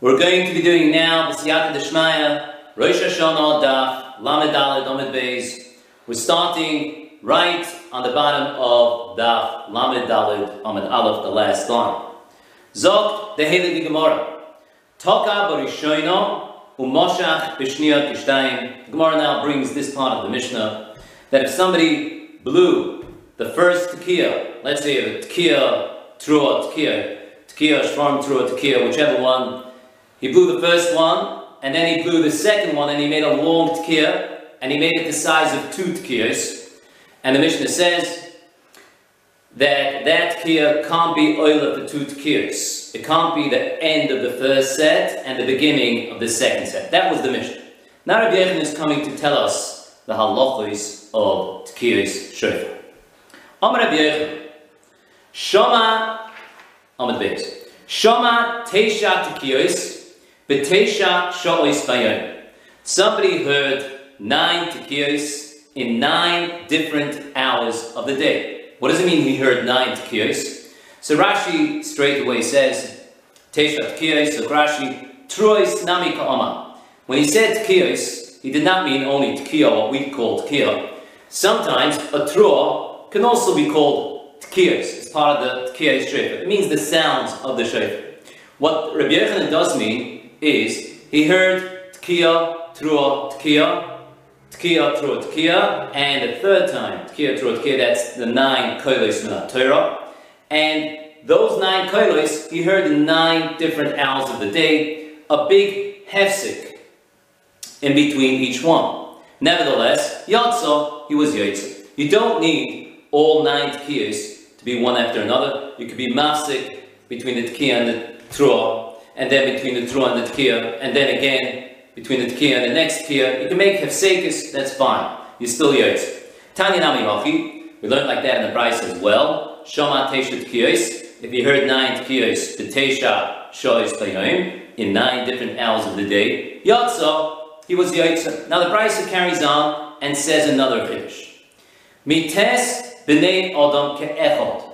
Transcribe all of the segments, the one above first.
We're going to be doing now the Siyata Deshmaya, Rosh Hashanah Daf, Lamed Dalet Omid Beis. We're starting right on the bottom of Daf, Lamed Dalet Omid Aleph, the last line. Zogt the Heilige Gemara. Toka Barishoino Umoshach Bishnia Kishtayim. Gemara now brings this part of the Mishnah that if somebody blew the first tekiah, let's say a tekiah, trua tekiah, tekiah, shvarm trua tekiah, whichever one, he blew the first one, and then he blew the second one, and he made a long tekiah, and he made it the size of two tekiahs. And the Mishnah says that that tekiah can't be oil the two tekiahs. It can't be the end of the first set and the beginning of the second set. That was the Mishnah. Now Rabbi Yechon is coming to tell us the halachos of tekiyos shofar. Amar Rabbi Yechon, Shoma, Amad Beis, Shoma teisha tekiyos, B'teisha sho'os bayom. Somebody heard nine tekiyos in nine different hours of the day. What does it mean he heard nine tekiyos? So Rashi straight away says, Teisha tekiyos, so Rashi, Trois nami ka'ama. When he said tekiyos, he did not mean only tekiya, what we call tekiya. Sometimes a trua can also be called tekiyos. It's part of the tekiyos shofar. It means the sounds of the shofar. What Rabbi Yochanan does mean is he heard tkiya, trua, tkiya, tkiya, trua, tkiya, and the third time, tkiya, trua, tkiya, that's the nine koilos min Torah. And those nine koilos, he heard in nine different hours of the day, a big hefsik in between each one. Nevertheless, Yatza, he was Yatza. You don't need all nine tkiyas to be one after another. You could be mafsik between the tkiya and the trua, and then between the Trua and the Tkiya, and then again between the Tkiya and the next Tkiya. You can make Hefsekis, that's fine. You're still Yotz. Tanya Nami Hochi, we learned like that in the price as well. Shoma Tesha Tkiyos, if you heard nine Tkiyos, the Tesha Shoyos Tayoim, in nine different hours of the day. Yotza, he was Yotza. Now the price carries on and says another Kiddush. Mites b'nei Adam ke'echod.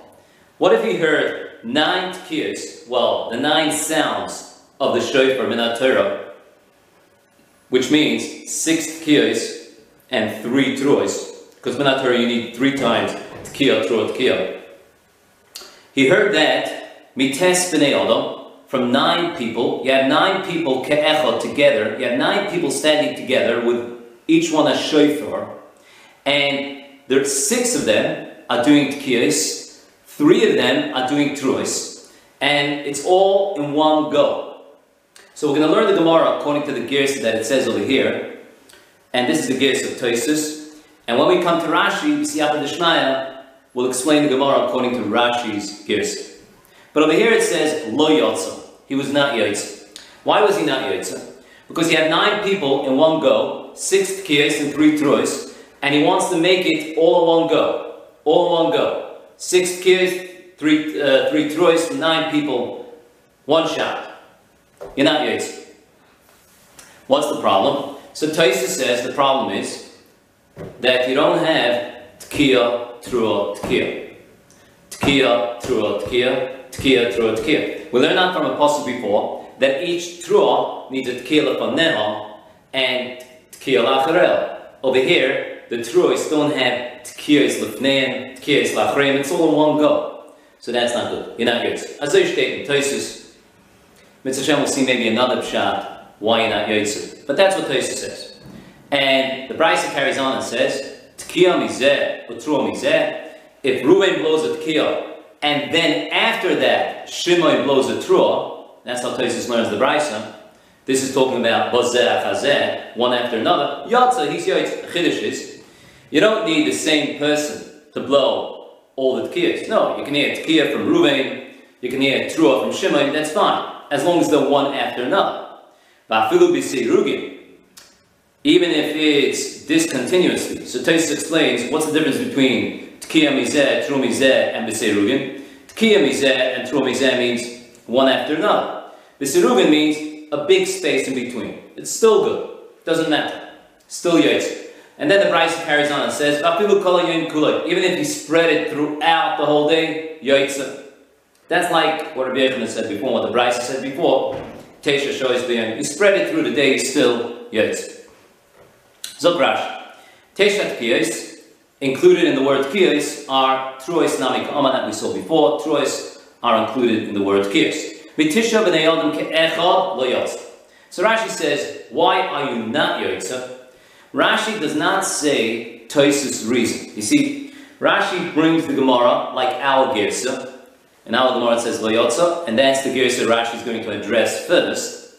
What if he heard nine tkiyas, well, the nine sounds of the shofar minat Torah, which means six tkiyas and three truos, because minat Torah you need three times tkiya, trua, tkiya. He heard that mites b'nei adam from nine people. You have nine people ke'echot together. You have nine people standing together with each one a shofar, and there's six of them are doing tkiyas Three of them are doing truos, and it's all in one go. So we're going to learn the Gemara according to the gears that it says over here, and this is the gears of Toisus. And when we come to Rashi, Siyata Deshmaya, we'll explain the Gemara according to Rashi's gears. But over here it says Lo Yotza. He was not Yotza. Why was he not Yotza? Because he had nine people in one go, six tkiyas and three truos, and he wants to make it all in one go. All in one go six kids, three, uh, three troys, nine people, one shot. You're not Yates. What's the problem? So Taisa says the problem is that you don't have tkiya, trua, tkiya. Tkiya, trua, tkiya, tkiya, trua, tkiya. We learned that from apostle before that each trua needs a tkiya lefaneha and tkiya lacharel. Over here, the truos don't have Tkiyas Lefnein, Tkiyas Lachreim, it's all in one go. So that's not good. You're not good. As I state in Tosis, Mitzvah Shem will see maybe another shot why you're not Yotze. But that's what Tosis says. And the Brisa carries on and says, Tkiya mizeh, utruah mizeh, if Ruben blows a Tkiya, and then after that, Shimon blows a Truah, that's how Tosis learns the Brisa, this is talking about one after another. Yotze, he's Yotze, Chiddush is, you don't need the same person to blow all the tkiyas. No, you can hear tkiya from Ruvain, you can hear trua from Shimon, that's fine, as long as they're one after another. Even if it's discontinuously. So Tosis explains what's the difference between tkiya mizeh, trua mizeh, and b'seirugin. Tkiya mizeh and trua mizeh means one after another. B'seirugin means a big space in between. It's still good. Doesn't matter. Still yates. And then the Bryce carries on and says, even if you spread it throughout the whole day, yoitza. That's like what Rabbi Yechanan said before, what the Bryce said before. Tesha shows the You spread it through the day, still yoitza. Zogrash. Teshat kiyos, included in the word kiyos, are truos namik amma that we saw before. Truos are included in the word kiyos. Vitisha b'nei adam ke'echad lo So Rashi says, why are you not yotza? Rashi does not say Toisus reason. You see, Rashi brings the Gemara like our Gersa, and our Gemara says Loyotza, and that's the Gersa Rashi is going to address first.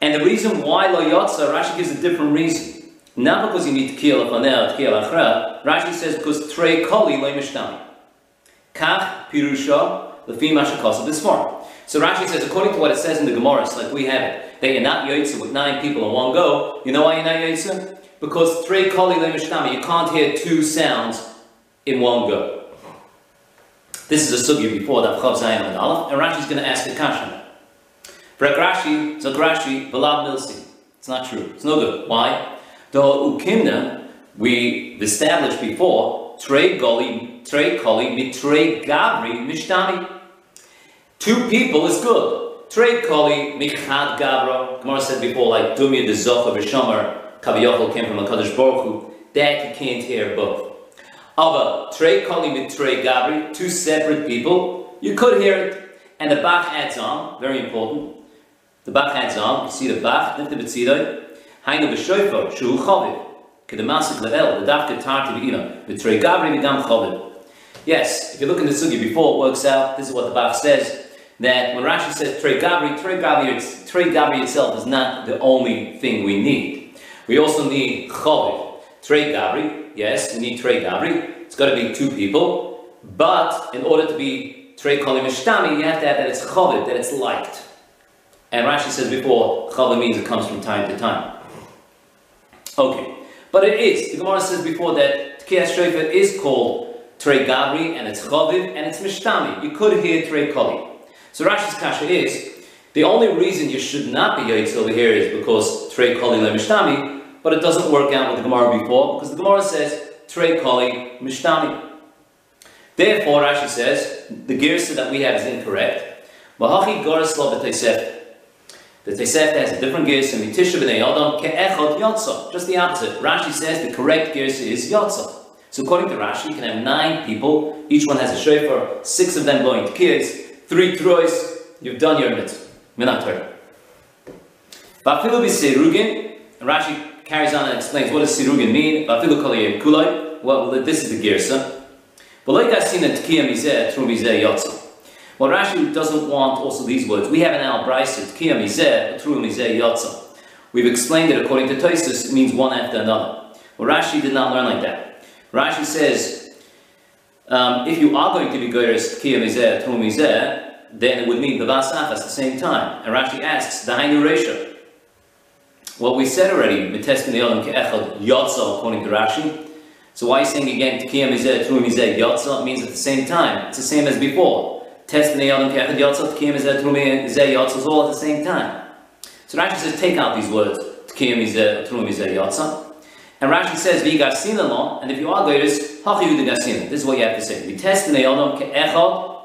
And the reason why Loyotza, Rashi gives a different reason. Not because you need to kill a to kill achra. Rashi says because trei koli loy mishtami. Kach pirusha lefi mashakosa bismar. So Rashi says, according to what it says in the Gemara, like we have it, that you're not Yotze with nine people in one go. You know why you're not Yotze? Because three Kali Lemishtami, you can't hear two sounds in one go. This is a sugya before that Chav Zayin and Aleph, and Rashi's going to ask a question. Brek Rashi, Zagrashi, Balab Milsi. It's not true. It's no good. Why? The Ukimna, we established before, Trey Goli, Trey Koli, Mitre Gabri, Mishtami. Two people is good. Trade koli michad gabra. Gemara said before, like dumya the zocha v'shomer kaviyachol came from a kaddish baruch Hu, That you can't hear both. Ava trade koli trade gabri, two separate people. You could hear it, and the Bach adds on. Very important. The Bach adds on. You see the Bach. Nifte betzidoi. Hainu b'shoifer shu chaviv. Kedemasik le'el. The dafka tarti v'ina. B'trei gabri v'dam chaviv. Yes, if you look in the sugi before it works out, this is what the Bach says that when Rashi says Trey Gabri, Trey Gabri, Trey Gabri itself is not the only thing we need. We also need Choviv. Trey Gabri, yes, we need Trey Gabri. It's got to be two people. But in order to be Trey Koli Mishtami, you have to have that it's Choviv, that it's liked. And Rashi says before, Choviv means it comes from time to time. Okay, but it is. The Gemara says before that Tkiyas Shreifet is called Trey Gabri, and it's Choviv, and it's Mishtami. You could hear Trey Koli. So Rashi's kasha is, the only reason you should not be Yaitz over here is because Trey Koli Le Mishtami, but it doesn't work out with the Gemara before, because the Gemara says Trey Koli Mishtami. Therefore, Rashi says, the Girsa that we have is incorrect. Vahachi Gorisla B'Teisef. The Teisef has a different Girsa, Mitisha B'nei Adam Ke'echot Yotza. Just the opposite. Rashi says the correct Girsa is Yotza. So according to Rashi, you can have nine people, each one has a shofar, six of them blowing to kids, three trois, you've done your mitzvah. Minator. Vafilu b'serugin, Rashi carries on and explains what does sirugin mean. Vafilu koliyim kulai, well, this is the girsa. But like I've seen in Tkiya Mizeh, Trum Mizeh Yotza. Well, Rashi doesn't want also these words. We have an Al Brisa, Tkiya Mizeh, Trum. We've explained it according to Toisus, it means one after another. Well, Rashi did not learn like that. Rashi says, um, if you are going to be Goyres Kiyah Mizeh, Trum Mizeh, then it would mean Babasaf at the same time. And Rashi asks, Dahainu Resha. Well, we said already, Miteskin Yolam Ke'echad Yotza, according to Rashi. So why are you saying again, Kiyah Mizeh, Trum Mizeh, Yotza? It means at the same time. It's the same as before. Teskin Yolam Ke'echad Yotza, Kiyah Mizeh, Trum Mizeh, Yotza is all at the same time. So Rashi says, take out these words, Kiyah Mizeh, Trum Mizeh, Yotza. And Rashi says, V'yigasina lo, and if you are Goyres, Hachi This is what you have to say. We test the Ne'odom Ke'echad,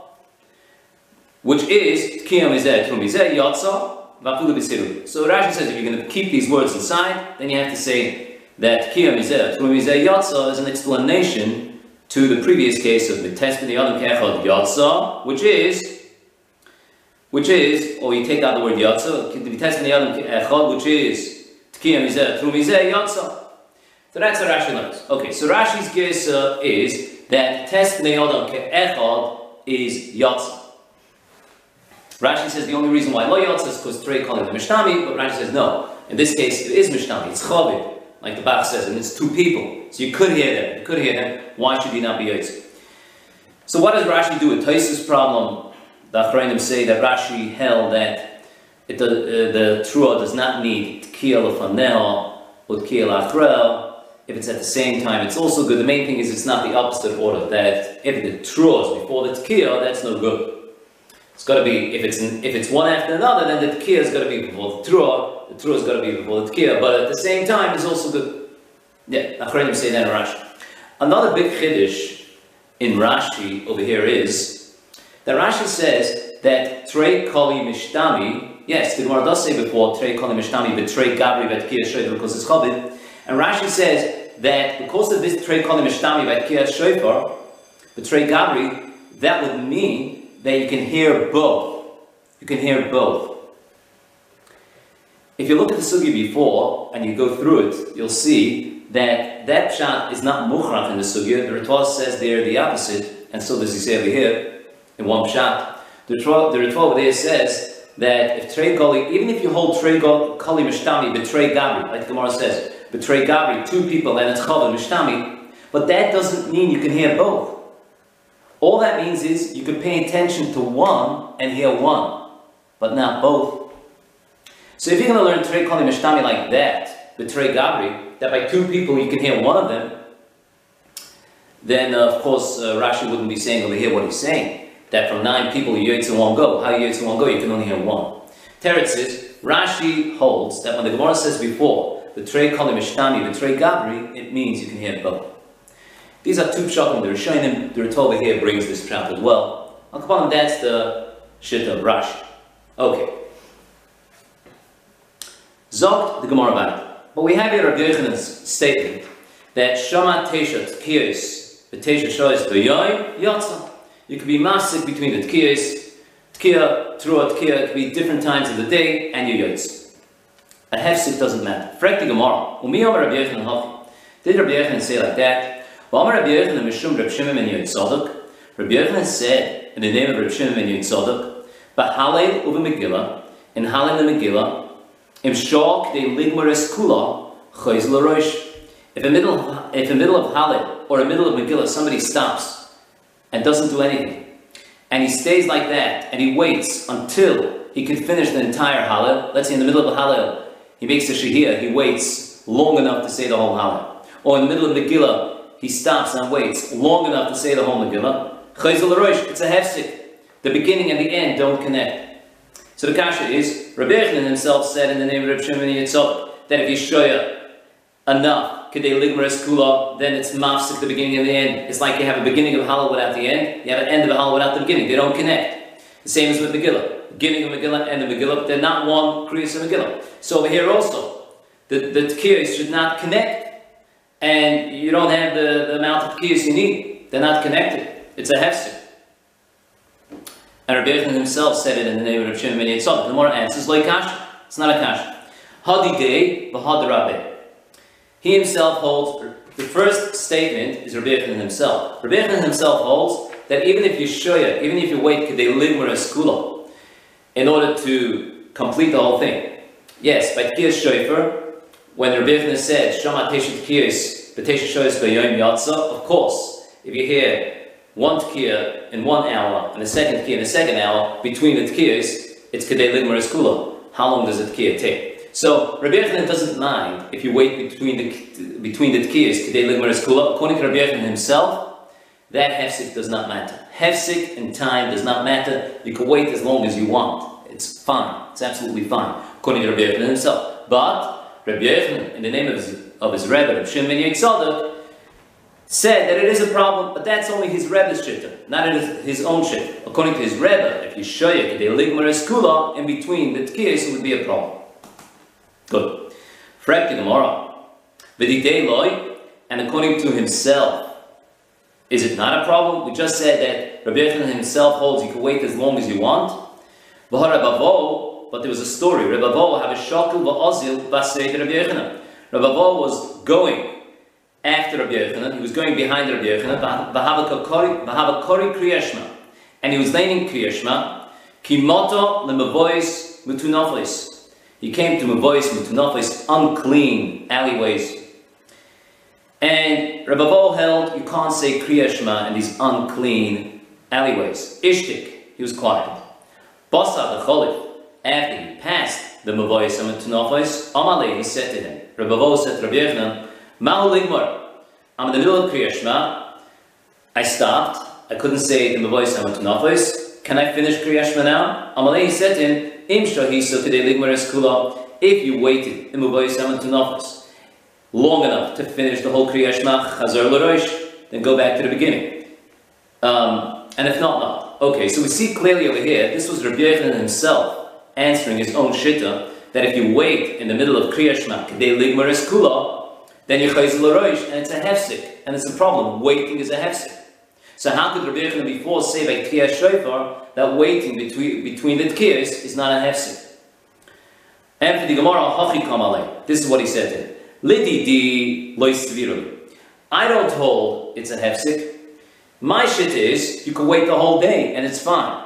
which is Kiyam Izeh, Trum Izeh, Yotza, Vafudu B'siru. So Rashi says, if you're going to keep these words inside, then you have to say that Kiyam Izeh, Trum Izeh, Yotza is an explanation to the previous case of B'test the Ne'odom Ke'echad, Yotza, which is which is, or you take out the word Yotza, the Ne'odom Ke'echad, which is Kiyam Izeh, Trum Izeh. So that's what Rashi learns. Okay, so Rashi's gesa is that test ne'odam ke'echad is yotza. Rashi says the only reason why lo yotza is because Trey calling the mishnami, but Rashi says no. In this case, it is mishnami. It's chavit, like the Bach says, and it's two people. So you could hear them. You could hear them. Why should he not be yotza? So what does Rashi do with Taisus problem? The Achrayim say that Rashi held that it, the, uh, the trua does not need tkiyah lefanel or tkiyah lachrel, if it's at the same time, it's also good. The main thing is it's not the opposite order. That if the truos before the tekiah, that's no good. It's got to be if it's if it's one after another, then the tekiah is got to be before the truah. The truah is got to be before the tekiah. But at the same time, it's also good. Yeah, Achronim say that in Rashi. Another big chiddush in Rashi over here is that Rashi says that Trey Koli Mishtami, yes, the Gemara does say before Trey Koli Mishtami, but Trey Gabri Shofar because it's Chavit. And Rashi says that because of this Trey Koli Mishtami Vatkia Shofar, the Trey Gabri, that would mean that you can hear both. You can hear both. If you look at the sugi before and you go through it, you'll see that that pshat is not mukhrach in the sugya. The Ritva says they are the opposite, and so does he say over here in one pshat. The Ritva, the Ritva over there says that if Trey Goli, even if you hold Trey Koli Mishtami, betray Gabri, like the Gemara says, betray Gabri, two people, and it's called Mishtami, but that doesn't mean you can hear both. All that means is you can pay attention to one and hear one, but not both. So if you're going to learn Trey Koli Mishtami like that, betray Gabri, that by two people you can hear one of them, then uh, of course uh, Rashi wouldn't be saying over here what he's saying that from nine people you in one go. How you in one go? You can only hear one. Teretz says, Rashi holds that when the Gemara says before, the Trey Kali Mishtani, the Trey Gabri, it means you can hear both. These are two pshatim. The Rishonim, the Ritova here brings this pshat as well. Al that's the shit of Rashi. Okay. Zogt the Gemara back. But we have here Rabbi Yochanan's statement that Shama Teshat Kiyos, the Tesha Shoyes Doyoy Yotza. You could be masik between the tkiyas, tkiya, throughout tkiya, it could be different times of the day, and you yoitz. A hefsik doesn't matter. Frek the Gemara. Umi Omer Rabbi Yochanan Hafi. Did Rabbi Yochanan say like that? Omer Rabbi Yochanan Mishum Rabbi Shimon ben Yotzadok. Rabbi Yochanan said, in the name of Rabbi Shimon ben Yotzadok, B'halel uva Megillah, in Halel the Megillah, im shok de ligmaris kula, choiz l'roish. If a middle, if a middle of Halel or a middle of Megillah, somebody stops and doesn't do anything. And he stays like that, and he waits until he can finish the entire Hallel. Let's say in the middle of the Hallel, he makes a Shahiyah, he waits long enough to say the whole Hallel. Or in the middle of the Megillah, he stops and waits long enough to say the whole Megillah. Chayzel Rosh, it's a hefsik. The beginning and the end don't connect. So the kasha is, Rabbi himself said in the name of Rabbi Shimon Yitzhak that if you show you enough Kedei Ligmaris Kula, then it's mafsik the beginning and the end. It's like you have a beginning of Halal without the end, you have an end of a Halal without the beginning. They don't connect. The same as with the Megillah. Beginning of Megillah, end of Megillah, they're not one Kriyas of Megillah. So over here also, the, the Tkiyas should not connect, and you don't have the, the amount of Tkiyas you need. They're not connected. It's a hefsik. And Rabbi Yechon himself said it in the name of Rabbi Shimon ben Yitzhak. The more answers, like kash, it's not a kash. Hadi day, v'had rabbe. He himself holds, the first statement is Rabbi Yechon himself. Rabbi Yechon himself holds that even if you shoya, even if you wait could they live with a skula, in order to complete the whole thing. Yes, by Tkiyas Shofar, when Rabbi Yechon said, Shama Teshet Tkiyas, B'Teshet Shoyas B'Yom Yatza, of course, if you hear one Tkiyah in one hour and the second Tkiyah in the second hour, between the Tkiyas, it's Kedei Ligmar Skula. How long does the Tkiyah take? So Rabbi Yochanan doesn't mind if you wait between the between the tkiyas kedei ligmaris kula. According to Rabbi Yochanan himself, that hefsik does not matter. Hefsik and time does not matter. You can wait as long as you want. It's fine. It's absolutely fine. According to Rabbi Yochanan himself. But Rabbi Yochanan, in the name of his, of his Rebbe, Rabbi Shimon ben said that it is a problem, but that's only his Rebbe's shitta, not his own shit. According to his Rebbe, if you show you kedei ligmaris kula in between the tkiyas, it would be a problem. Good. The Gemara. Loy, and according to himself, is it not a problem? We just said that Rabbi Yochanan himself holds you can wait as long as you want. But there was a story. Rabbi had a shakul va'azil Rabbi. Rabbi was going after Rabbi Yochanan. He was going behind Rabbi Yochanan. Kriyashma. And he was leaning kriyashma. Kimoto lemavois mutunoflis. He came to Mavois Mutanofis, unclean alleyways. And Rabbi held, you can't say Kriya Shema in these unclean alleyways. Ishtik, he was quiet. Bossa the Cholif, after he passed the Mavois Mutanofis, Amalei, he said to him, Rabbi Bo said to Rabbi Ligmar, I'm in the middle of Kriya Shema. I stopped. I couldn't say the Mavois Mutanofis. Can I finish Kriya Shema now? Amalei, he said to him, if you waited in Haman to Nafas, long enough to finish the whole Kriya Shema, Chazar then go back to the beginning. Um, and if not, not. Okay, so we see clearly over here, this was Rabbi Yochanan himself answering his own shitta, that if you wait in the middle of Kriya Shema, Kedei Ligmar es Kula, then you Chayz L'Rosh, and it's a hefsik, and it's a problem. Waiting is a hefsik. So how could Rabbi Yochanan before say by Tkiyah Shofar that waiting between, between the Tkiyahs is not a hefsik? After the Gemara, Hachi this is what he said to him. Lidi di loisviru. I don't hold it's a hefsik. My shit is you can wait the whole day and it's fine.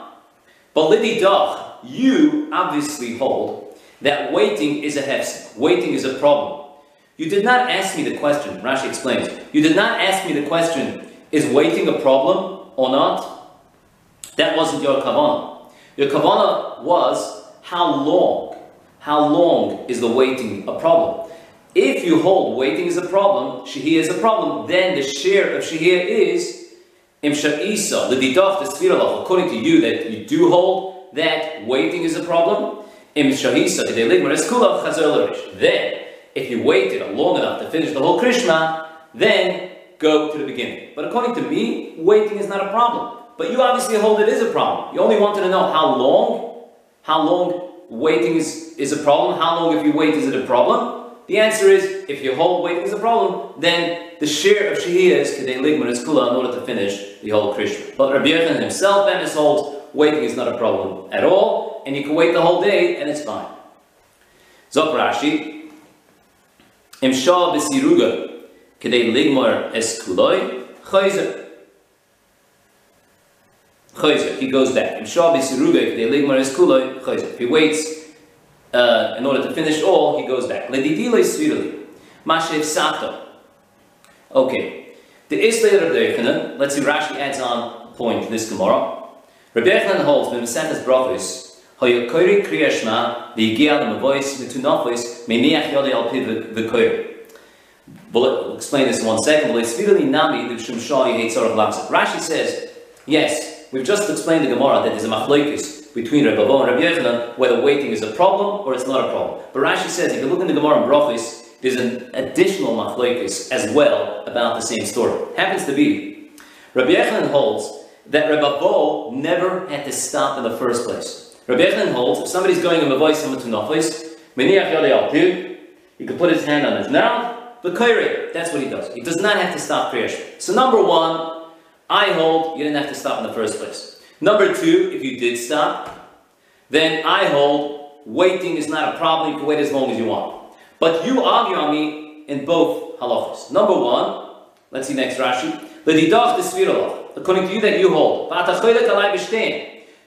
But lidi doch, you obviously hold that waiting is a hefsik. Waiting is a problem. You did not ask me the question, Rashi explains. You did not ask me the question, is waiting a problem or not? That wasn't your kavanah. Your kavanah was how long, how long is the waiting a problem? If you hold waiting is a problem, shahir is a problem, then the share of shahir is according to you, that you do hold that waiting is a problem, Then, if you waited long enough to finish the whole Kriyashma, then go to the beginning. But according to me, waiting is not a problem. But you obviously hold it is a problem. You only wanted to know how long, how long waiting is, is a problem, how long if you wait is it a problem? The answer is, if your whole waiting is a problem, then the share of Shahiyah is Kedei Ligmar is Kula in order to finish the whole Kriyashma. But Rabbi Yochanan himself then holds waiting is not a problem at all, and you can wait the whole day and it's fine. Zok Rashi, Im Shah B'siruga Kedei Ligmar es Kuloi, Chayzer. Chayzer, he goes back. Im Shah B'siruga Kedei Ligmar es Kuloi, Chayzer. He waits uh, in order to finish all, he goes back. Ledidile svirali. Mashev sato. Okay. The Islay of Rabbi let's see, Rashi adds on point this Gemara. Rabbi Yochanan holds, when Maseches Brachos, Hoyokori Kriya Shema, the the Mavois, Mitunofis, Meniach Yodei Al Piv V'Koiri. We'll explain this in one second. Rashi says, yes, we've just explained the Gemara that there's a machlokes between Rabbi Bo and Rabbi Yochanan whether waiting is a problem or it's not a problem. But Rashi says if you look in the Gemara in Brachos, there's an additional machlokes as well about the same story. Happens to be Rabbi Yochanan holds that Rabbi Bo never had to stop in the first place. Rabbi Yochanan holds if somebody's going in the voice to nofis, he could put his hand on his mouth, but that's what he does. He does not have to stop creation. So number one, I hold you didn't have to stop in the first place. Number two, if you did stop, then I hold waiting is not a problem. You can wait as long as you want. But you argue on me in both halachas. Number one, let's see next Rashi. According to you that you hold.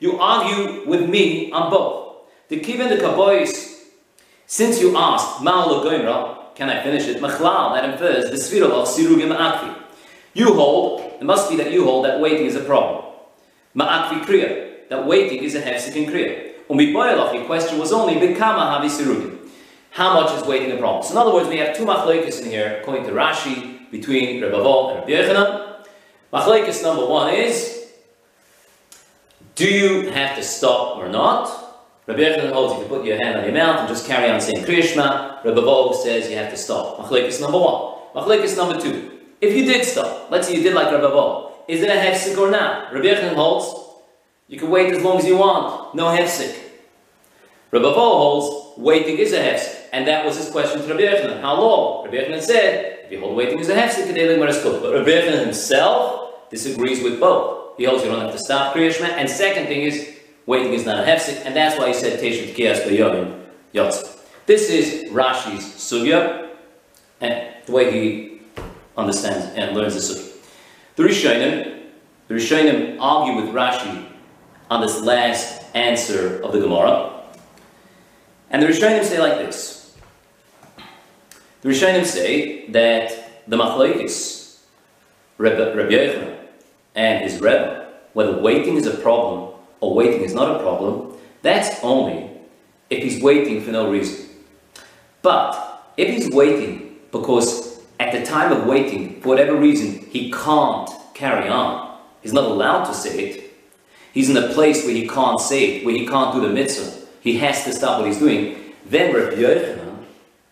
You argue with me on both. The kiven the kabois, since you asked, can I finish it? Machlal, that infers the svirolach sirugim akvi. You hold, it must be that you hold that waiting is a problem. Ma'akvi kriya, that waiting is a hefsek in kriya. Umiboyalach, your question was only bekama havi sirugim. How much is waiting a problem? So in other words, we have two machlekes in here, according to Rashi, between Rebbe and Rabbi Yochanan. Machlekes number one is, do you have to stop or not? Rabbi Yochanan holds you can put your hand on your mouth and just carry on saying Kriyashma. Rabbi says you have to stop. Machlekes number one. Machlekes number two. If you did stop, let's say you did like Rabbi is it a hefsek or not? Rabbi Yochanan holds you can wait as long as you want, no hefsek. Rabbi Bo holds waiting is a hefsek, and that was his question to Rabbi Yochanan. How long? Rabbi Yochanan said, if you hold waiting is a hefsek, maraschot." but Rabbi Yochanan himself disagrees with both. He holds you don't have to stop Kriyashma, and second thing is, waiting is not a hefsek, and that's why he said Teshuv Kiyas B'Yovim Yotz. This is Rashi's sugya, and the way he understands and learns the sugya. The Rishonim, the Rishonim argue with Rashi on this last answer of the Gemara. And the Rishonim say like this. The Rishonim say that the Rabbi, Rabbi Yochanan and his Rebbe, whether waiting is a problem or waiting is not a problem, that's only if he's waiting for no reason. But if he's waiting because at the time of waiting, for whatever reason, he can't carry on. He's not allowed to say it. He's in a place where he can't say it, where he can't do the mitzvah. He has to stop what he's doing. Then Rabbi Yochanan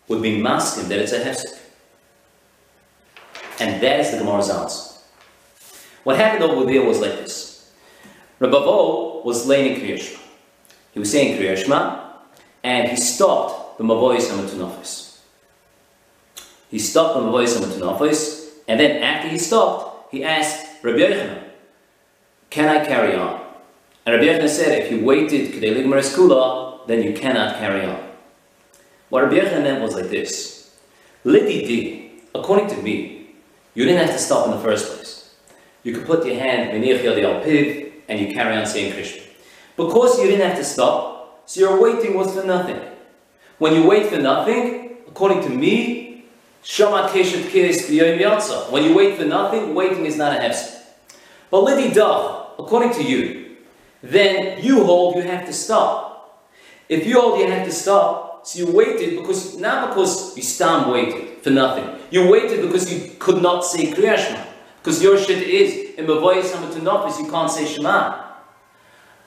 would be masking that it's a hefsek. And that is the Gemara's answer. What happened over there was like this. Rabbi was laying in Kriyashma. He was saying Kriyashma, and he stopped the Mavois Hamatunafis. He stopped the Mavois Hamatunafis, and then after he stopped, he asked Rabbi Yochanan, Can I carry on? And Rabbi Yochanan said, If you waited Kedei Ligmar Kula, then you cannot carry on. What Rabbi Yochanan meant was like this. Lididi, according to me, you didn't have to stop in the first place. You could put your hand piv and you carry on saying Kriyashma. Because you didn't have to stop, so your waiting was for nothing. When you wait for nothing, according to me, When you wait for nothing, waiting is not a hefsed. But Lidi Dach, according to you, then you hold you have to stop. If you hold you have to stop, so you waited because not because you stand waited for nothing. You waited because you could not say Kriyashma. Because your shit is in Mavoyas Hamatunopis, you can't say Shema.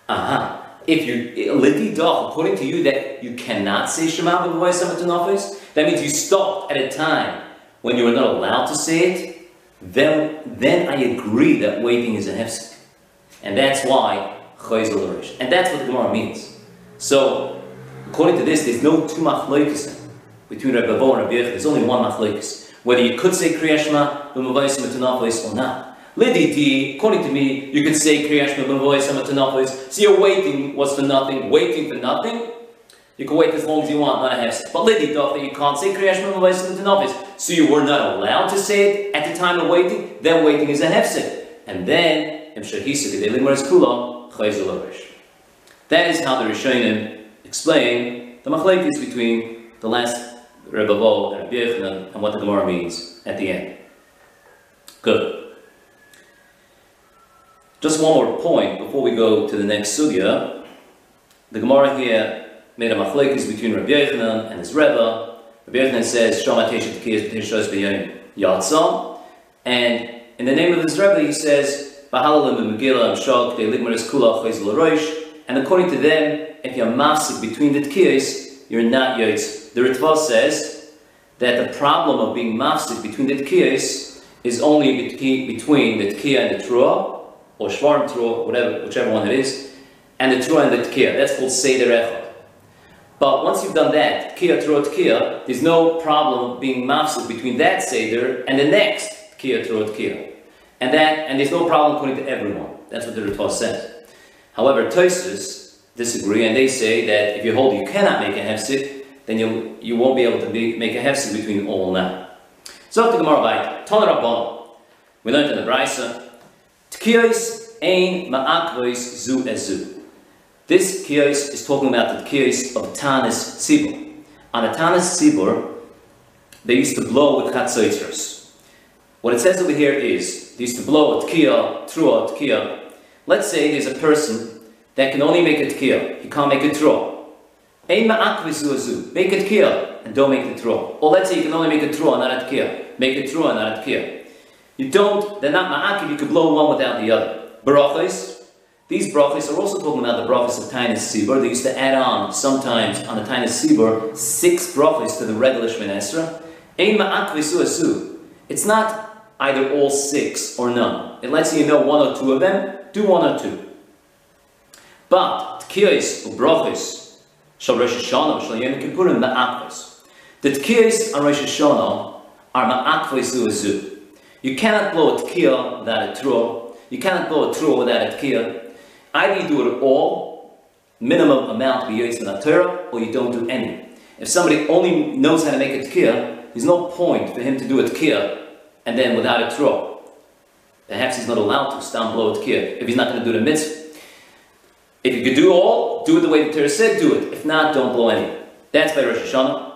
Uh-huh. If you Lidi Doch, according to you, that you cannot say Shema Mavoyas Hamatunopis, that means you stopped at a time when you were not allowed to say it, then then I agree that waiting is a hefsek. And that's why and that's what the Gemara means. So, according to this, there's no two machlokes between Rabbi Bo and Rabbi There's only one machlokes. Whether you could say Kriyashma b'mavayis metanapos or not. Liditi, according to me, you could say Kriyashma b'mavayis metanapos. So you're waiting was for nothing, waiting for nothing. You can wait as long as you want, not a hefsek. But Liditi, that you can't say Kriyashma b'mavayis metanapos. So you were not allowed to say it at the time of waiting. Then waiting is a hefsek. And then, Im Shahisa Gedei Limar Kulam, that is how the Rishonim explain the machlekes between the last Rebbe Vol and Rabbi Yochanan and what the Gemara means at the end. Good. Just one more point before we go to the next sugya. The Gemara here made a machlekes between Rabbi Yochanan and his Rebbe. Rabbi Yochanan says, Shama Teshet Tekiyas B'Yom Yatzam. And in the name of his Rebbe, he says, and according to them, if you're mafsik between the tkiyos, you're not yotz. The Ritva says that the problem of being mafsik between the tkiyos is only between the tkiya and the trua, or shvarm trua, whatever, whichever one it is, and the trua and the tkiya. That's called seder echad. But once you've done that, tkiya, trua, tkiya, there's no problem being mafsik between that seder and the next tkiya, trua, tkiya. And that, and there's no problem according to everyone. That's what the Ritva says. However, Tosus disagree, and they say that if you hold you cannot make a hefsek, then you you won't be able to be, make a hefsek between all now. So to Gemara by Ton Rabban, we learned in the Brisa, Tkiyos ein ma'akvois zu ezu. This kiyos is talking about the kiyos of Tanis Sibur. On a Tanis Sibur, they used to blow with chatzoitros. What it says over here is, they used to blow a tkiya, trua, tkiya. Let's say there's a person that can only make a tkiya, he can't make a trua. Make a tkiya and don't make the trua. Or let's say you can only make a trua, not a tkiya. Make a trua, not a. You don't, they're not ma'akiv, you could blow one without the other. Barachos, these brachos are also talking about the brachos of Tainus Sibur. They used to add on, sometimes on the Tainus Sibur, six brachos to the regular Shemon Esra. It's not either all six or none. It lets you know one or two of them, do one or two. But, tkiyos ubrachos, shal Rosh Hashanah, shal Yom Kippurim, ma'akvos. The tkiyos on Rosh Hashanah are ma'akvos uazu. You cannot blow a tkiya without a trua. You cannot blow a trua without a tkiya. Either you do it all, minimum amount b'yoyis in Torah, or you don't do any. If somebody only knows how to make a tkiya, there's no point for him to do a tkiya and then without a throw. Perhaps he's not allowed to stand below tkir if he's not going to do the mitzvah. If you could do all, do it the way the Torah said, do it. If not, don't blow any. That's by Rosh Hashanah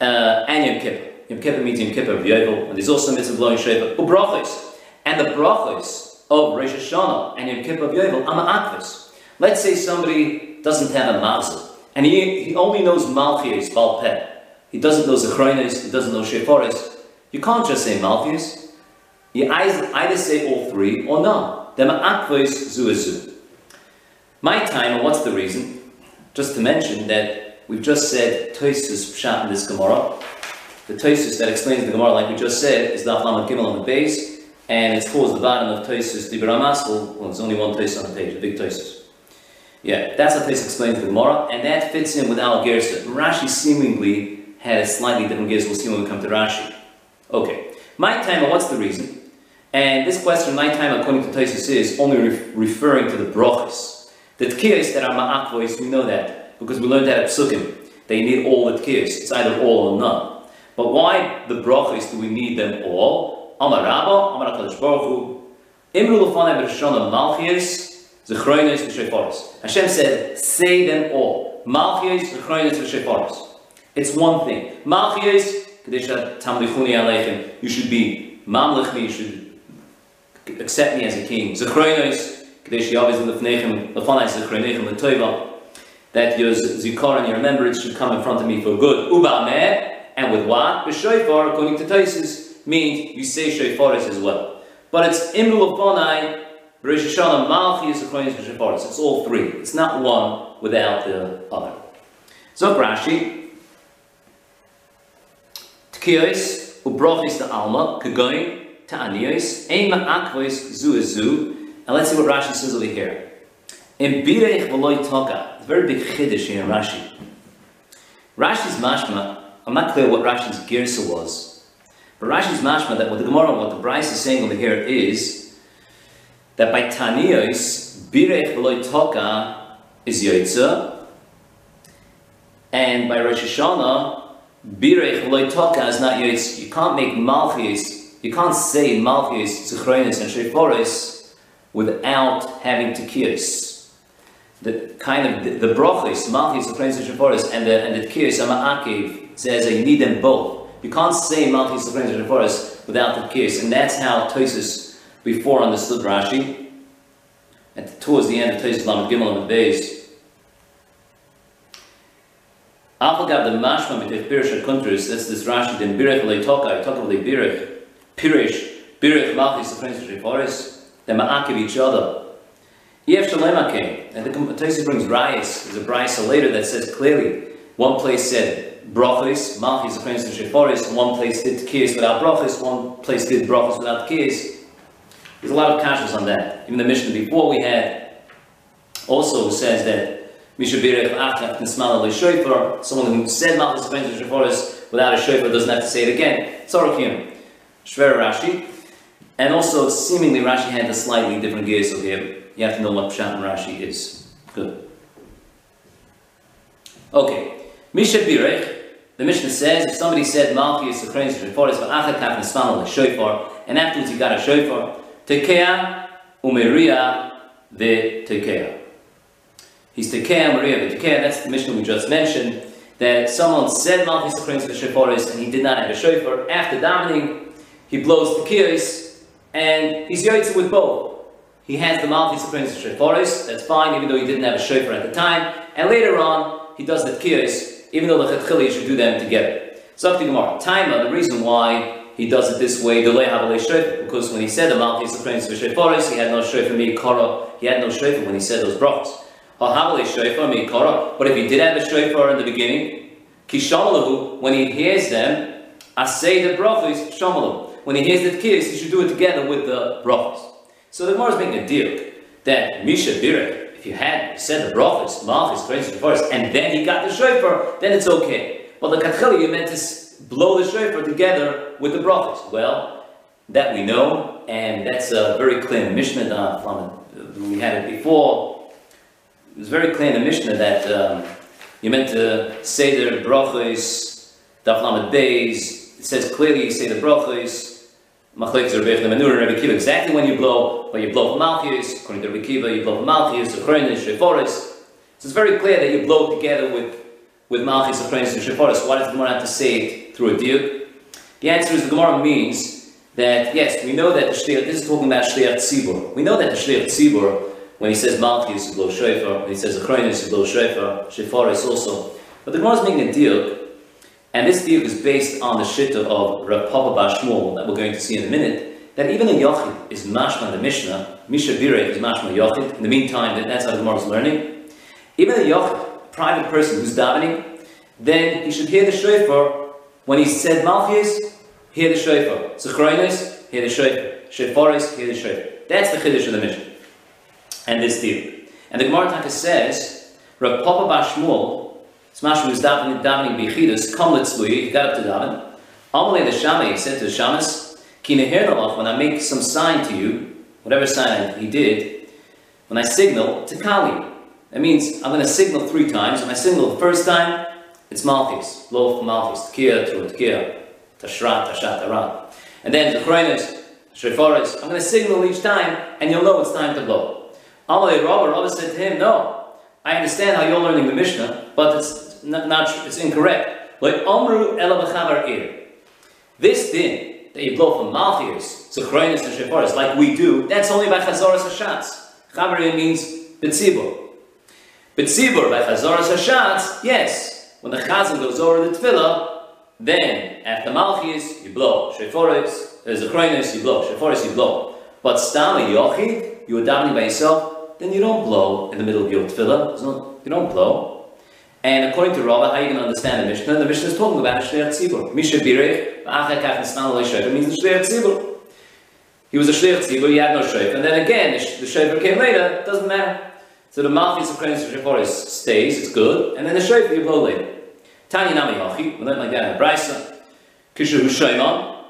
uh, and Yom Kippur. Yom Kippur means Yom Kippur of Yovel, and there's also a mitzvah blowing shofar. Ubrachos. And the brachos of Rosh Hashanah and Yom Kippur of Yovel are ma'akvis. Let's say somebody doesn't have a mazel, and he, he only knows malchias, balpeh. He doesn't know zechronis, he doesn't know sheforis. You can't just say Malchus. You either say all three or none. Dema akvois zuazu. My time, and what's the reason? Just to mention that we've just said Toisus Pshat in this Gemara. The Tosus that explains the Gemara, like we just said, is Daf Lamed Gimel on the base, and it's towards the bottom of Tosus Dibra Masel. Well, there's only one Tosus on the page, a big Tosus. Yeah, that's how Tosus explains the Gemara, and that fits in with Al Gersa. Rashi seemingly has slightly different gears. We'll see when we come to Rashi. Okay, my time. and What's the reason? And this question, my time, according to Tosus, is only re- referring to the brachas. The tkiyas that are ma'akvois, we know that because we learned that at Psukim. They need all the tkiyas. It's either all or none. But why the brachas do we need them all? Amar Rabba, Amar HaKadosh Baruch Hu, Imru Lefanei B'Rishon Malchias, Zechroinis V'Sheforis. Hashem said, say them all. Malchias, Zechroinis V'Sheforis. It's one thing. Malchias, Kadesha Tamlichuni Aleichem, you should be Mamlich me, you should accept me as a king. Zechroinis, Kadesh Yaviz Lefnechem, Lefanei Zechroinechem L'Toiva, that your zikar and your remembrance should come in front of me for good. Uba Meh, and with what? The shofar, according to Taisus, means you say shofaris as well. But it's imru bonai, Rosh Hashanah, Malchus, according to shofaris. It's all three. It's not one without the other. So Rashi, Tkiyos, Ubrochis the Alma, Kagoin, Ta'aniyos, Ema Akvois, Zu And let's see what Rashi says over here. In Birech V'loi Toka, it's a very big chiddush here in Rashi. Rashi's mashma I'm not clear what Rashi's girsa was. But Rashi's mashma that what the Gemara, what the Bryce is saying over here is that by Taniyos, Birech V'loi Toka is Yotza, and by Rosh Hashanah, Birech V'loi Toka is not Yotza. You can't make Malchis, you can't say Malchis, Zichronis, and Sheforis without having Tekiyos the kind of the, the brachos, malchis, the of Sheforis, and the and the tkiyos amaakiv says you need them both. You can't say malchis, the praise of without the tkiyos, and that's how Tosis before understood Rashi. And towards the end of Tosis Lamed Gimel and Beis. Alpagav the mashma b'tech pirish countries. That's this Rashi. Then birech leitoka. The birech, pirish, birech malchis, the praise of Sheforis. They ma'akiv each other. Yef Shalema came, and the Tosis brings Rayas. There's a brisa later that says clearly, one place said brachos, malchis, according to sheforis, and one place did tkiyas without brachos, one place did brachos without tkiyas. There's a lot of kashas on that. Even the mission before we had also says that Mishabirech Achach Nismala Shofar, someone who said Malchus according to sheforis without a shofar doesn't have to say it again. Tzorokim, Shver Rashi. And also, seemingly Rashi had a slightly different gears over here you have to know what Pshat and Rashi is. Good. Okay. Misha Birech, the Mishnah says, if somebody said Malki is the Krenis Sheforis, V'achat Nisfano the Shofar, and afterwards he got a Shofar, Tekea Umeria the Tekea. He's Tekea, Maria the Tekea, that's the Mishnah we just mentioned, that someone said Malki the Krenis Sheforis, and he did not have a Shofar. After davening, he blows Tekeios, and he's Yotze with both. He has the Malchus of Prince Sheforis, that's fine, even though he didn't have a shofar at the time. And later on, he does the Kiyos, even though the Chetchili should do them together. So up to Gemara. The reason why he does it this way, delay Havalei Shofar, because when he said the Malchus of Prince Sheforis, he had no shofar mi kara, he had no shofar when he said those brachos. Or Havalei Shofar mi but if he did have a shofar in the beginning, Kishamalahu, when he hears them, I say the brachos, Shamalahu. When he hears the Kiyos, he should do it together with the brachos. So the Gemara is making a deal that Misha Birek, if you had said the brachas, Malchus, the first, and then he got the shofar, then it's okay. But the Katchili, you meant to blow the shofar together with the brachas. Well, that we know, and that's a very clear the Mishnah. Uh, we had it before. It was very clear in the Mishnah that um, you meant to say the brachas, Daf Beis. It says clearly you say the brachas, Machlekes Rebbe the Manur and Rebbe Kiva exactly when you blow, but you blow for Malchus, according to Rebbe Kiva, you blow for Malchus, Achronish, Sheforis. So it's very clear that you blow together with, with Malchus, Achronish, and Sheforis. Why does the Gemara have to say it through a diuk? The answer is the Gemara means that, yes, we know that the Shliach, this is talking about Shliach Tzibur. We know that the Shliach Tzibur, when he says Malchus, you blow Shofar, when he says Achronish, you blow Shofar, Sheforis also. But the Gemara is making a diuk and this view is based on the shitta of Rav Papa that we're going to see in a minute, that even a Yochid is mashma the Mishnah, Misha Bire is mashma Yochid. In the meantime, that's how the Gemara is learning. Even a Yochid, private person who's davening, then he should hear the shofar When he said Malchus, hear the shofar. Zechronis, hear the shofar. Sheforis, hear the shofar. That's the Chiddush of the Mishnah. And this deal. And the Gemara Taka says, Rav Papa Smash was davening, davening Bechidus, come let's he got up to daven. Amalei the Shammai, he said to the Shamas, Kina when I make some sign to you, whatever sign he did, when I signal, to Kali. That means I'm going to signal three times. When I signal the first time, it's Malchus, blow for Malchus, Tkia, Tru, Tkia, Tashrat, Tashat, Tarat. And then the Chronis, Shreforis, I'm going to signal each time, and you'll know it's time to blow. Amalei Rabba, Rabba said to him, no, I understand how you're learning the Mishnah, but it's not, not it's incorrect. Like Amru Ela Ir. This din that you blow from Malchus, Zechronis and Shreforis, like we do, that's only by Chazoras Hashatz. Chavar means Betzibur. Betzibur by Chazoras Hashatz, yes. When the Chazan goes over the Tefillah, then after Malchus, you blow. Shreforis, there's uh, a Zechronis, you blow. Sheforis, you blow. But Stam, Yochid, you are davening by yourself, then you don't blow in the middle of your tefillah. You don't blow. And according to Rava, how are you going to understand the Mishnah? The Mishnah is talking about a Shleach Tzibur. Misha Birech, V'achar Kach Nisnan Lo Shofar, means the Shleach Tzibur. He was a Shleach Tzibur, he had no Shofar. And then again, the Shofar came later, doesn't matter. So the Malchus of Krenis Sheforis stays, it's good, and then the Shofar you blow later. Tanya Nami Yochi, we learn like that in Brisa. Kishu Shaiman,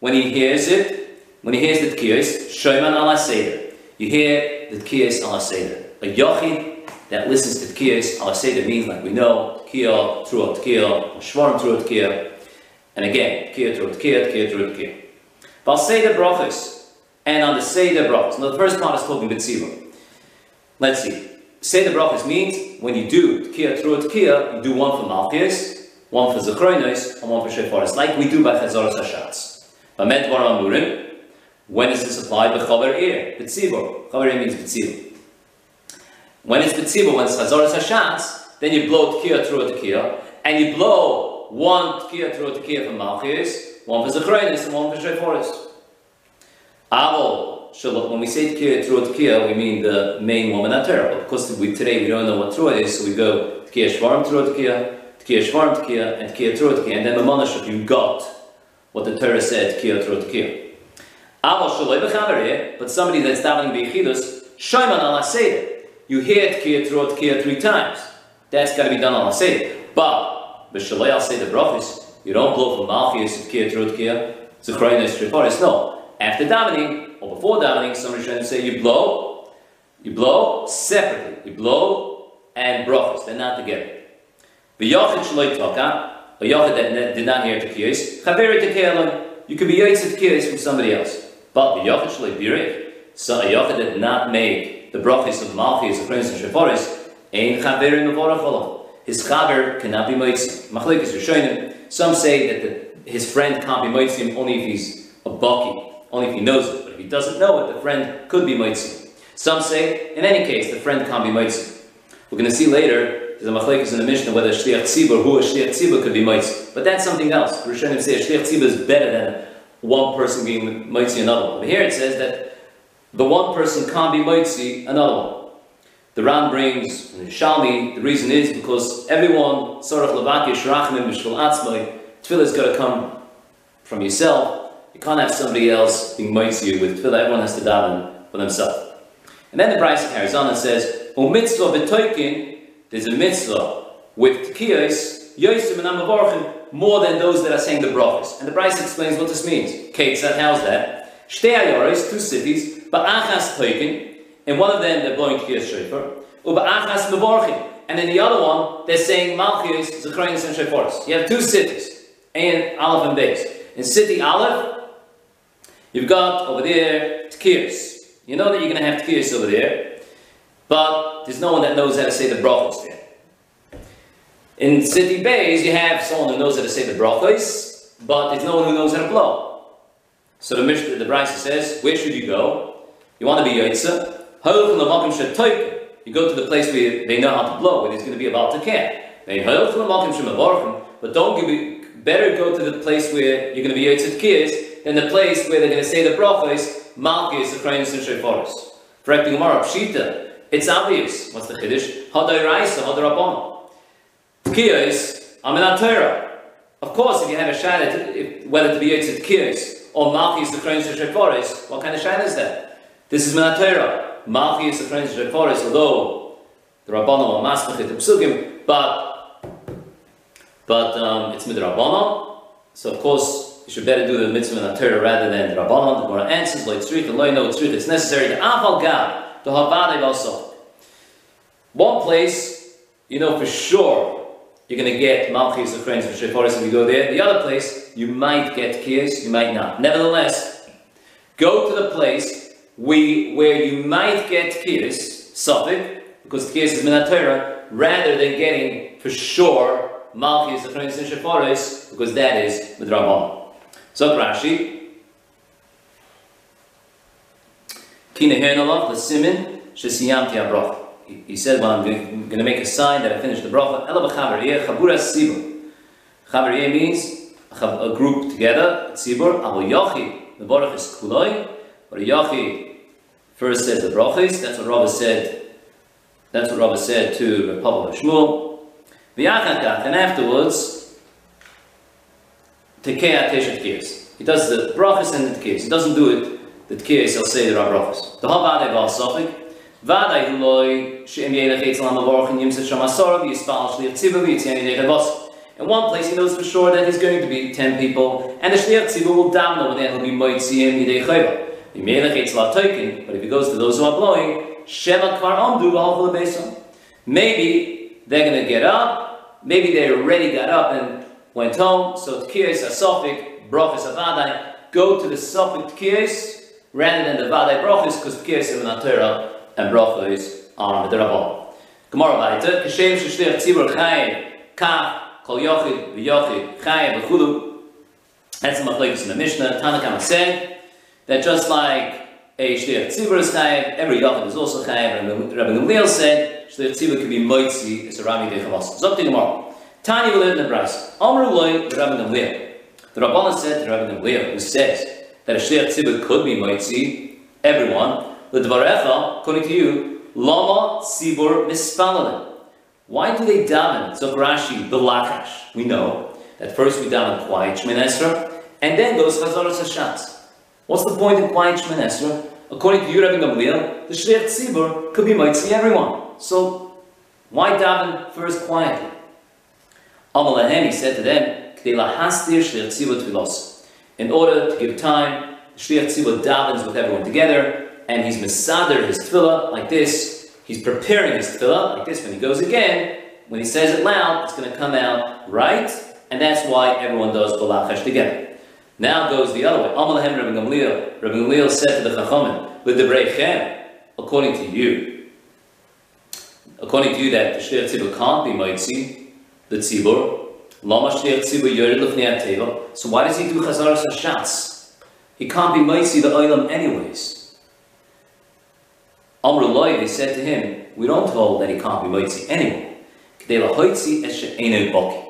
when he hears it, when he hears the tkiyos, Shoman ala Seder. You hear the tkiyos ala Seder. A yochid that listens to tkiyos ala Seder means, like we know, tkiya, trua tkiya, shvarim trua tkiya. And again, tkiya, trua tkiya, tkiya, trua tkiya. Val Seder brachos, and on the Seder brachos. Now the first part is talking B'tziva. Let's see. Seder brachos means, when you do tkiya, trua tkiya, you do one for Malchus, one for Zechronos, and one for Shefaris, like we do by Chazaras Hashatz. Bamet var amurim. When is this applied? Bechaver ir. Betzibor. Chaver means betzibor. When it's betzibor, when it's chazoras hashatz, then you blow tkiya through a tkiya, and you blow one tkiya through a tkiya for malchus, one for zechronis, and one for shreforis. Avol, shalom. When we say tkiya through a tkiya, we mean the main woman at Torah. Of course, we, today we don't know what trua is, so we go tkiya shvarim through a tkiya, tkiya shvarim tkiya, and tkiya through a tkiya, and then the manashuk you got what the Torah said, Kiyot Rot Kiyot. But somebody that's davening B'yichidus, shayman al Seder. You hear Kiyot Rot Kiyot three times. That's got to be done on Seder. But, B'Shaloi al Seder Brachis, you don't blow from Malchus Kiyot Rot Kiyot, Zechroinus Triporis. No. After davening, or before davening, somebody's trying to say you blow, you blow separately. You blow and brachos. They're not together. V'yachid Shaloi Toka, a yachid that did not hear tekiyos, chaveri tekiyalon, you could be yotzei tekiyos from somebody else. But the yachid shalei birich, so a that did not make the brachis of malchis, of prince and sheforis, ein chaveri mevorach His chaver cannot be moitzi. Machlekes Rishonim, some say that the, his friend can't be moitzi only if he's a baki, only if he knows it. But if he doesn't know it, the friend could be moitzi. Some say, in any case, the friend can't be moitzi. We're going to see later there's a machlekes in the Mishnah whether shliach tzibur, who a shliach tzibur could be mitzvah. But that's something else. Rishonim say a shliach tzibur is better than one person being mitzvah another one. But here it says that the one person can't be mitzvah another one. The Ram brings Shalmi. The reason is because everyone sorach levakish rachmim b'shvil atzmai. Tefillah has got to come from yourself. You can't have somebody else being mitzvah with tefillah. Everyone has to daven for themselves. And then the Braisa carries on and says, "O mitzvah b'toikin there's a mitzvah with tkiyos, yosim and amavorchim, more than those that are saying the brachos. And the Braisa explains what this means. Said, how's that? Shtei ayoris, two cities, ba'achas toikin, and one of them they're blowing tkiyos shofar, uba'achas mavorchim, and in the other one they're saying malchus, zechronis and shofaris. You have two cities, and Aleph and Beis. In city Aleph, you've got over there tkiyos. You know that you're going to have tkiyos over there. But there's no one that knows how to say the brachos there. In city bays, you have someone who knows how to say the brachos, but there's no one who knows how to blow. So the Mishnah, the Brisa says, where should you go? You want to be Yitzah? Hoil from the Makim Shetoikim. You go to the place where they know how to blow, where there's going to be about to care. They hoil from the Makim Shemavorchim, but don't give better go to the place where you're going to be Yitzah Kiyas than the place where they're going to say the brachos, Malkis, the Krains, and Sheforis. Correcting Gemara, Pshita, it's obvious. What's the Kiddush? Hadai Raisa, Hadai Is Amin Torah. Of course, if you have a shayla, whether to be Yitzit Kiris or Malchi is the Kronis Sheforis, what kind of shayla is that? This is Minatera. Malchi is the Kronis Sheforis, although the Rabbanon are Masmachit Psugim, but but um, it's Midrabanon. So of course, you should better do the mitzvah Minatera rather than the Rabbanon. The Gemara answers, like Tzrich, the Loy, no, Tzrich, it's necessary to Aval Gad, to Havadei also. One place, you know for sure, you're going to get Malchus of Friends for Sheforis if you go there. The other place, you might get Kias, you might not. Nevertheless, go to the place we, where you might get Kias, Suffolk, because Kias is Minatera, rather than getting for sure Malchus of Friends and Sheforis, because that is with Rabban. So Rashi, Kina Hernalach, the Simin, Shesiyamti Abrach he said, well, I'm going to make a sign that I finished the bracha. Ela b'chavariyeh, chabura sibur. Chavariyeh means a group together, sibur. Avo yochi, the baruch is kuloi. But yochi first says the brachas. That's what Rabbi said. That's what Rabbi said to Papa Shmuel. V'yachakach, and afterwards, tekea teshet kirs. He does the brachas and the kirs. He doesn't do it, the kirs, he'll say the brachas. The havadeh b'al sofik, Vadai loy she'em yelech etzel ha'mavorach and yimset sham asor v'yispal shliach tzivu v'yitzyan yidei chavos. In one place, he knows for sure that he's going to be 10 people, and the shliach tzivu will over there, he'll be moitziyim yidei chayva. Ymelech etzel ha'toikin, but if he goes to those who are blowing, sheva kvar amdu v'halchol besom. Maybe they're going to get up, maybe they already got up and went home, so tkiyas asofik, brachas avadai, go to the sofik tkiyas, rather than the vadai brachas, because in the and brachos are midrabon. Gemara weiter, kashem sheshliach tzibur chayim, kach, kol yochid, v'yochid, chayim, v'chulu. That's the machlekes in the Mishnah. Tanakama said that just like a shliach tzibur is chayim, every yochid is also chayim, and Rabbi Gamliel said shliach tzibur can be moitzi, it's a rami dechavos. Zok to Gemara. Tani will live in the Braisa. Amru loy, Rabbi Gamliel. The Rabbanan said to Rabbi Gamliel, who says that a shliach tzibur could be moitzi, everyone, the Dvarecha, according to you, Lama Sibur Mispalalim. Why do they daven? So Rashi, the Lakash. We know that first we daven quiet Shmin and then goes Chazaras Hashatz. What's the point of quiet shminesra? According to you, Rabbi Gamliel, the Shliach Tzibur could be Mitzi everyone. So why daven first quietly? Amalahem, he said to them, In order to give time, Shliach Tzibur davens with everyone together, and he's misader his tefillah like this. He's preparing his tefillah like this. When he goes again, when he says it loud, it's going to come out right, and that's why everyone does balachash together. Now goes the other way. Amalahem Rabbi Gamliel. Rabbi Gamliel said to the Chachamim, with the Brechem, according to you, according to you that the Shliach Tzibur can't be Moitzi, the Tzibur, Lama Shliach Tzibur Yored Lefnei So why does he do Chazaras Hashatz? He can't be Moitzi the Olam anyways. Amrullah, they said to him, we don't hold that he can't be Moitzi anymore.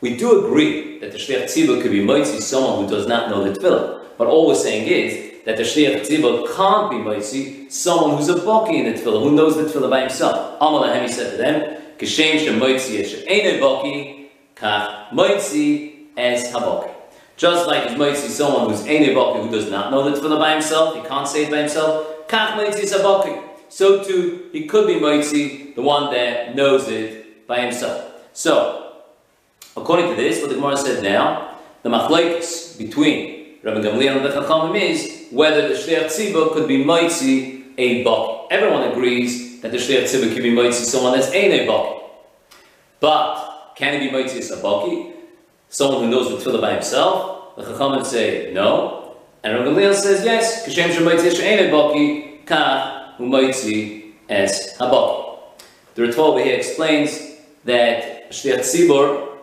We do agree that the Shliach Tzibur could be Moitzi someone who does not know the Tefillah. But all we're saying is that the Shliach Tzibur can't be Moitzi someone who's a Baki in the Tefillah, who knows the Tefillah by himself. He said to them, Kishem Shem Moitzi es Einu Baki, Kach Moitzi es Habaki. Just like it's Moitzi someone who's Einu Baki, who does not know the Tefillah by himself, he can't say it by himself, Kach Moitzi es Habaki so too he could be Moitzi, the one that knows it by himself. So, according to this, what the Gemara said now, the machlekes between Rabbi Gamliel and the Chachamim is whether the Shliach Tzibur could be Moitzi a Baki. Everyone agrees that the Shliach Tzibur could be Moitzi someone that's ain't a Baki. But, can he be Moitzi a Baki? Someone who knows the Tefillah by himself? The Chachamim say no. And Rabbi Gamliel says yes. Kashem Shemoitzi She'en a Kach umaitzi as haba. The Ritva here explains that shliach tibor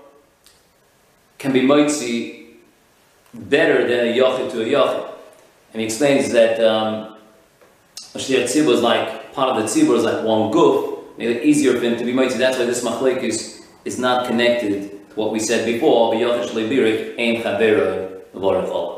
can be moitzi better than a yachid to a yachid. And he explains that um, shliach tzibor is like, part of the tzibor is like one goof, made it easier for him to be moitzi. That's why this machlek is, is not connected to what we said before, b'yachid the ein of all.